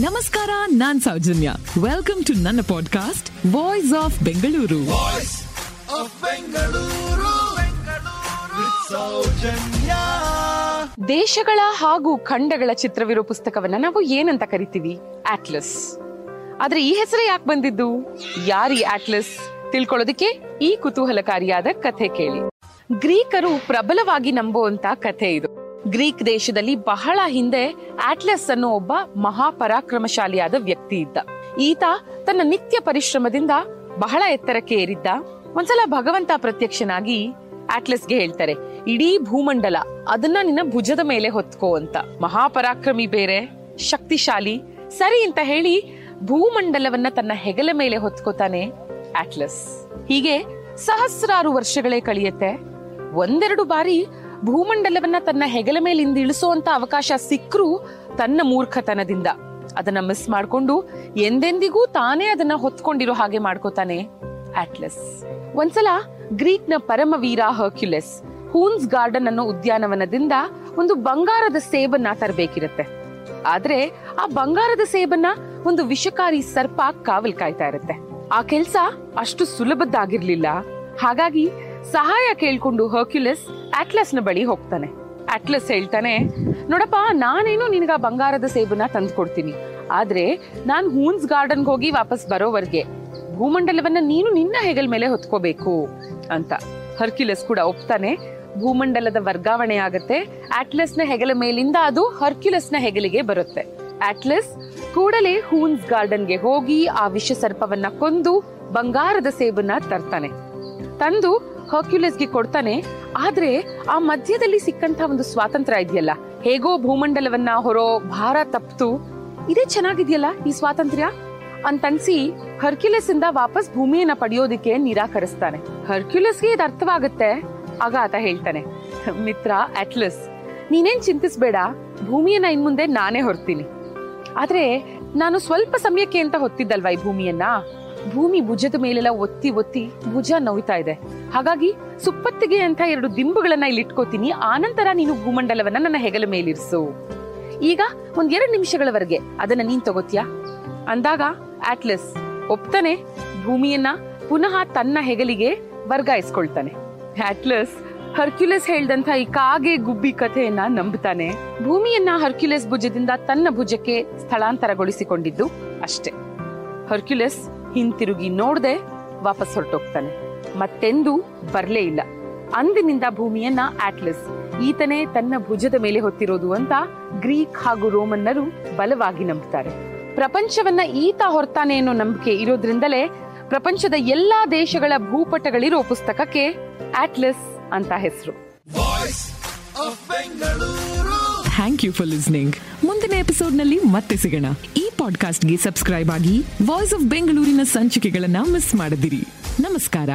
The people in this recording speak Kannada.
ನಮಸ್ಕಾರ ನಾನ್ ಸೌಜನ್ಯ. ವೆಲ್ಕಮ್ ಟು ನನ್ನ podcast voice of Bengaluru of Bengaluru. ದೇಶಗಳ ಹಾಗೂ ಖಂಡಗಳ ಚಿತ್ರವಿರೋ ಪುಸ್ತಕವನ್ನ ನಾವು ಏನಂತ ಕರಿತೀವಿ? ಆಟ್ಲಸ್ ಆದ್ರೆ ಈ ಹೆಸರು ಯಾಕೆ ಬಂದಿದ್ದು? ಯಾರಿ ಆಟ್ಲಸ್ ತಿಳ್ಕೊಳ್ಳೋದಕ್ಕೆ ಈ ಕುತೂಹಲಕಾರಿಯಾದ ಕಥೆ ಕೇಳಿ. ಗ್ರೀಕರು ಪ್ರಬಲವಾಗಿ ನಂಬುವಂತ ಕಥೆ ಇದು. ಗ್ರೀಕ್ ದೇಶದಲ್ಲಿ ಬಹಳ ಹಿಂದೆ ಆಟ್ಲಸ್ ಅನ್ನೋ ಒಬ್ಬ ಮಹಾಪರಾಕ್ರಮಶಾಲಿಯಾದ ವ್ಯಕ್ತಿ ಇದ್ದ. ಈತ ತನ್ನ ನಿತ್ಯ ಪರಿಶ್ರಮದಿಂದ ಬಹಳ ಎತ್ತರಕ್ಕೆ ಏರಿದ್ದ. ಒಂದ್ಸಲ ಭಗವಂತ ಪ್ರತ್ಯಕ್ಷನಾಗಿ ಆಟ್ಲಸ್ಗೆ ಹೇಳ್ತಾರೆ, ಇಡೀ ಭೂಮಂಡಲ ಅದನ್ನ ನಿನ್ನ ಭುಜದ ಮೇಲೆ ಹೊತ್ಕೋ ಅಂತ. ಮಹಾಪರಾಕ್ರಮಿ ಬೇರೆ, ಶಕ್ತಿಶಾಲಿ. ಸರಿ ಅಂತ ಹೇಳಿ ಭೂಮಂಡಲವನ್ನ ತನ್ನ ಹೆಗಲ ಮೇಲೆ ಹೊತ್ಕೋತಾನೆ ಆಟ್ಲಸ್. ಹೀಗೆ ಸಹಸ್ರಾರು ವರ್ಷಗಳೇ ಕಳೆಯುತ್ತೆ. ಒಂದೆರಡು ಬಾರಿ ಭೂಮಂಡಲವನ್ನ ತನ್ನ ಹೆಗಲ ಮೇಲಿಂದ ಇಳಿಸುವಂತ ಅವಕಾಶ ಸಿಕ್ಕರೂ ತನ್ನ ಮೂರ್ಖತನದಿಂದ. ಅದನ್ನ ಮಿಸ್ ಮಾಡ್ಕೊಂಡು ಎಂದೆಂದಿಗೂ ತಾನೇ ಅದನ್ನ ಹೊತ್ಕೊಂಡಿರೋ ಹಾಗೆ ಮಾಡ್ಕೋತಾನೆ ಆಟ್ಲಸ್. ಒಂದ್ಸಲ ಗ್ರೀಕ್ನ ಪರಮವೀರ ಹರ್ಕ್ಯುಲೆಸ್, ಹೂನ್ಸ್ ಗಾರ್ಡನ್ ಅನ್ನೋ ಉದ್ಯಾನವನದಿಂದ ಒಂದು ಬಂಗಾರದ ಸೇಬನ್ನ ತರಬೇಕಿರುತ್ತೆ. ಆದ್ರೆ ಆ ಬಂಗಾರದ ಸೇಬನ್ನ ಒಂದು ವಿಷಕಾರಿ ಸರ್ಪ ಕಾವಲ್ ಕಾಯ್ತಾ ಇರುತ್ತೆ. ಆ ಕೆಲ್ಸ ಅಷ್ಟು ಸುಲಭದ್ದಾಗಿರ್ಲಿಲ್ಲ. ಹಾಗಾಗಿ ಸಹಾಯ ಕೇಳ್ಕೊಂಡು ಹರ್ಕ್ಯುಲಸ್ ಆಟ್ಲಸ್ನ ಬಳಿ ಹೋಗ್ತಾನೆ. ಅಟ್ಲಸ್ ಹೇಳ್ತಾನೆ, ನೋಡಪ್ಪ, ನಾನೇನು ನಿನಗ ಬಂಗಾರದ ಸೇಬನ್ನ ತಂದು ಕೊಡ್ತೀನಿ ಆದ್ರೆ ನಾನು ಹೂನ್ಸ್ ಗಾರ್ಡನ್ಗೆ ಹೋಗಿ ವಾಪಸ್ ಬರೋವರೆಗೆ ಭೂಮಂಡಲವನ್ನ ನೀನು ನಿನ್ನ ಹೆಗಲ್ ಮೇಲೆ ಹೊತ್ಕೋಬೇಕು ಅಂತ. ಹರ್ಕ್ಯುಲಸ್ ಕೂಡ ಒಪ್ತಾನೆ, ಭೂಮಂಡಲದ ವರ್ಗಾವಣೆ ಆಗತ್ತೆ ಆಟ್ಲಸ್ನ ಹೆಗಲ ಮೇಲಿಂದ ಅದು ಹರ್ಕ್ಯುಲಸ್ನ ಹೆಗಲಿಗೆ ಬರುತ್ತೆ. ಅಟ್ಲಸ್ ಕೂಡಲೇ ಹೂನ್ಸ್ ಗಾರ್ಡನ್ಗೆ ಹೋಗಿ ಆ ವಿಷ ಸರ್ಪವನ್ನ ಕೊಂದು ಬಂಗಾರದ ಸೇಬನ್ನ ತರ್ತಾನೆ. ತಂದು ಹರ್ಕ್ಯುಲೆಸ್ಗೆ ಕೊಡ್ತಾನೆ, ಆದ್ರೆ ಆ ಮಧ್ಯದಲ್ಲಿ ಸಿಕ್ಕಂತ ಒಂದು ಸ್ವಾತಂತ್ರ್ಯ ಇದೆಯಲ್ಲ? ಹೇಗೋ ಭೂಮಂಡಲವನ್ನ ಹೊರೋ ಭಾರ ತಪ್ತು. ಇದೇ ಚೆನ್ನಾಗಿದೆಯಲ್ಲ ಈ ಸ್ವಾತಂತ್ರ್ಯ? ಅಂತನ್ಸಿ ಹರ್ಕ್ಯುಲೆಸ್ ಇಂದ ವಾಪಸ್ ಭೂಮಿಯನ್ನ ಪಡೆಯೋದಿಕ್ಕೆ ನಿರಾಕರಿಸ್ತಾನೆ. ಹರ್ಕ್ಯುಲೆಸ್ಗೆ ಇದು ಅರ್ಥವಾಗುತ್ತೆ? ಆಗ ಆತ ಹೇಳ್ತಾನೆ, ಮಿತ್ರ ಅಟ್ಲಸ್ ನೀನೇನ್ ಚಿಂತಿಸ್ಬೇಡ, ಭೂಮಿಯನ್ನ ಇನ್ ಮುಂದೆ ನಾನೇ ಹೊರ್ತೀನಿ. ಆದ್ರೆ ನಾನು ಸ್ವಲ್ಪ ಸಮಯಕ್ಕೆ ಅಂತ ಹೊತ್ತಿದ್ದಲ್ವಾ ಈ ಭೂಮಿಯನ್ನ? ಭೂಮಿ ಭುಜದ ಮೇಲೆಲ್ಲ ಒತ್ತಿ ಒತ್ತಿ ಭುಜ ನೋಯ್ತಾ ಇದೆ. ಹಾಗಾಗಿ ಸುಪ್ಪತ್ತಿಗೆ ಅಂತ ಎರಡು ದಿಂಬುಗಳನ್ನ ಇಲ್ಲಿ ಇಟ್ಕೋತೀನಿ. ಆನಂತರ ನೀನು ಭೂಮಂಡಲವನ್ನ ನನ್ನ ಹೆಗಲ ಮೇಲಿರಿಸು. ಈಗ ಒಂದ್ ಎರಡು ನಿಮಿಷಗಳವರೆಗೆ ಅದನ್ನ ನೀನ್ ತಗೋತೀಯಾ? ಅಂದಾಗ ಆಟ್ಲಸ್ ಒಪ್ತಾನೆ ಭೂಮಿಯನ್ನ ಪುನಃ ತನ್ನ ಹೆಗಲಿಗೆ ವರ್ಗಾಯಿಸ್ಕೊಳ್ತಾನೆ. ಆಟ್ಲಸ್ ಹರ್ಕ್ಯುಲಸ್ ಹೇಳ್ದಂತ ಈ ಕಾಗೆ ಗುಬ್ಬಿ ಕಥೆಯನ್ನ ನಂಬುತ್ತಾನೆ. ಭೂಮಿಯನ್ನ ಹರ್ಕ್ಯುಲಸ್ ಭುಜದಿಂದ ತನ್ನ ಭುಜಕ್ಕೆ ಸ್ಥಳಾಂತರಗೊಳಿಸಿಕೊಂಡಿದ್ದು ಅಷ್ಟೇ. ಹರ್ಕ್ಯುಲೆಸ್ ಹಿಂತಿರುಗಿ ನೋಡದೆ ವಾಪಸ್ ಹೊರಟೋಗ್ತಾನೆ. ಮತ್ತೆಂದೂ ಬರಲೇ ಇಲ್ಲ. ಅಂದಿನಿಂದ ಭೂಮಿಯನ್ನ ಆಟ್ಲಸ್, ಈತನೇ ತನ್ನ ಭುಜದ ಮೇಲೆ ಹೊತ್ತಿರೋದು ಅಂತ ಗ್ರೀಕ್ ಹಾಗೂ ರೋಮನ್ನರು ಬಲವಾಗಿ ನಂಬುತ್ತಾರೆ ಪ್ರಪಂಚವನ್ನ ಈತ ಹೊರ್ತಾನೆ ಅನ್ನೋ ನಂಬಿಕೆ ಇರೋದ್ರಿಂದಲೇ ಪ್ರಪಂಚದ ಎಲ್ಲಾ ದೇಶಗಳ ಭೂಪಟಗಳಿರೋ ಪುಸ್ತಕಕ್ಕೆ ಆಟ್ಲಸ್ ಅಂತ ಹೆಸರು. ಥ್ಯಾಂಕ್ ಯು ಫಾರ್ ಲಿಸ್ನಿಂಗ್ ಮುಂದಿನ ಎಪಿಸೋಡ್ನಲ್ಲಿ ಮತ್ತೆ ಸಿಗೋಣ. ಪಾಡ್ಕಾಸ್ಟ್ಗೆ ಸಬ್ಸ್ಕ್ರೈಬ್ ಆಗಿ ವಾಯ್ಸ್ ಆಫ್ ಬೆಂಗಳೂರಿನ ಸಂಚಿಕೆಗಳನ್ನ ಮಿಸ್ ಮಾಡದಿರಿ. ನಮಸ್ಕಾರ.